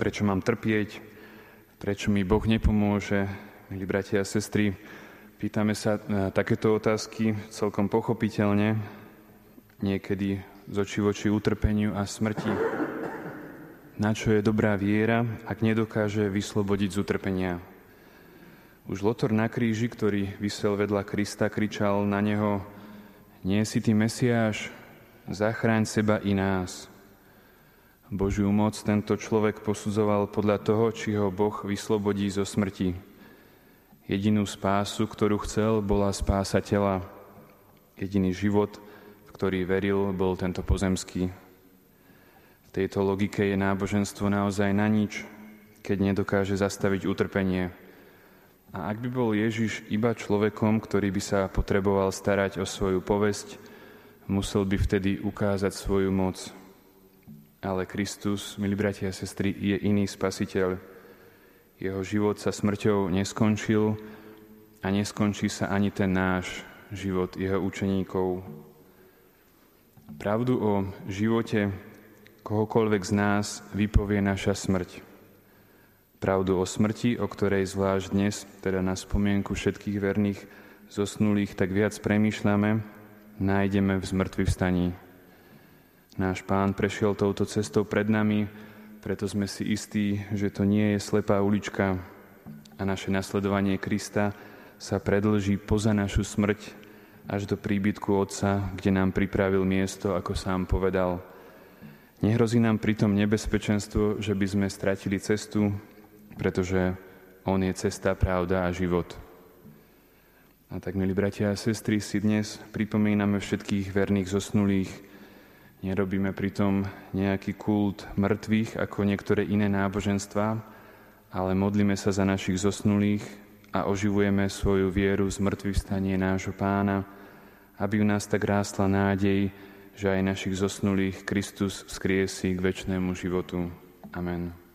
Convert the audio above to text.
prečo mám trpieť, prečo mi Boh nepomôže. Milí bratia a sestry, pýtame sa na takéto otázky celkom pochopiteľne, niekedy z očí voči utrpeniu a smrti. Na čo je dobrá viera, ak nedokáže vyslobodiť z utrpenia? Už Lotor na kríži, ktorý vysel vedľa Krista, kričal na neho Nie si ty Mesiáš, zachráň seba i nás. Božiu moc tento človek posudzoval podľa toho, či ho Boh vyslobodí zo smrti. Jedinú spásu, ktorú chcel, bola spása tela. Jediný život, v ktorý veril, bol tento pozemský. V tejto logike je náboženstvo naozaj na nič, keď nedokáže zastaviť utrpenie, a ak by bol Ježiš iba človekom, ktorý by sa potreboval starať o svoju povesť, musel by vtedy ukázať svoju moc. Ale Kristus, milí bratia a sestry, je iný spasiteľ. Jeho život sa smrťou neskončil a neskončí sa ani ten náš život jeho učeníkov. Pravdu o živote kohokoľvek z nás vypovie naša smrť pravdu o smrti, o ktorej zvlášť dnes, teda na spomienku všetkých verných zosnulých, tak viac premýšľame, nájdeme v zmrtvý vstaní. Náš pán prešiel touto cestou pred nami, preto sme si istí, že to nie je slepá ulička a naše nasledovanie Krista sa predlží poza našu smrť až do príbytku Otca, kde nám pripravil miesto, ako sám povedal. Nehrozí nám pritom nebezpečenstvo, že by sme stratili cestu, pretože On je cesta, pravda a život. A tak, milí bratia a sestry, si dnes pripomíname všetkých verných zosnulých. Nerobíme pritom nejaký kult mŕtvych ako niektoré iné náboženstva, ale modlíme sa za našich zosnulých a oživujeme svoju vieru z mŕtvych stanie nášho pána, aby u nás tak rástla nádej, že aj našich zosnulých Kristus vzkriesí k väčšnému životu. Amen.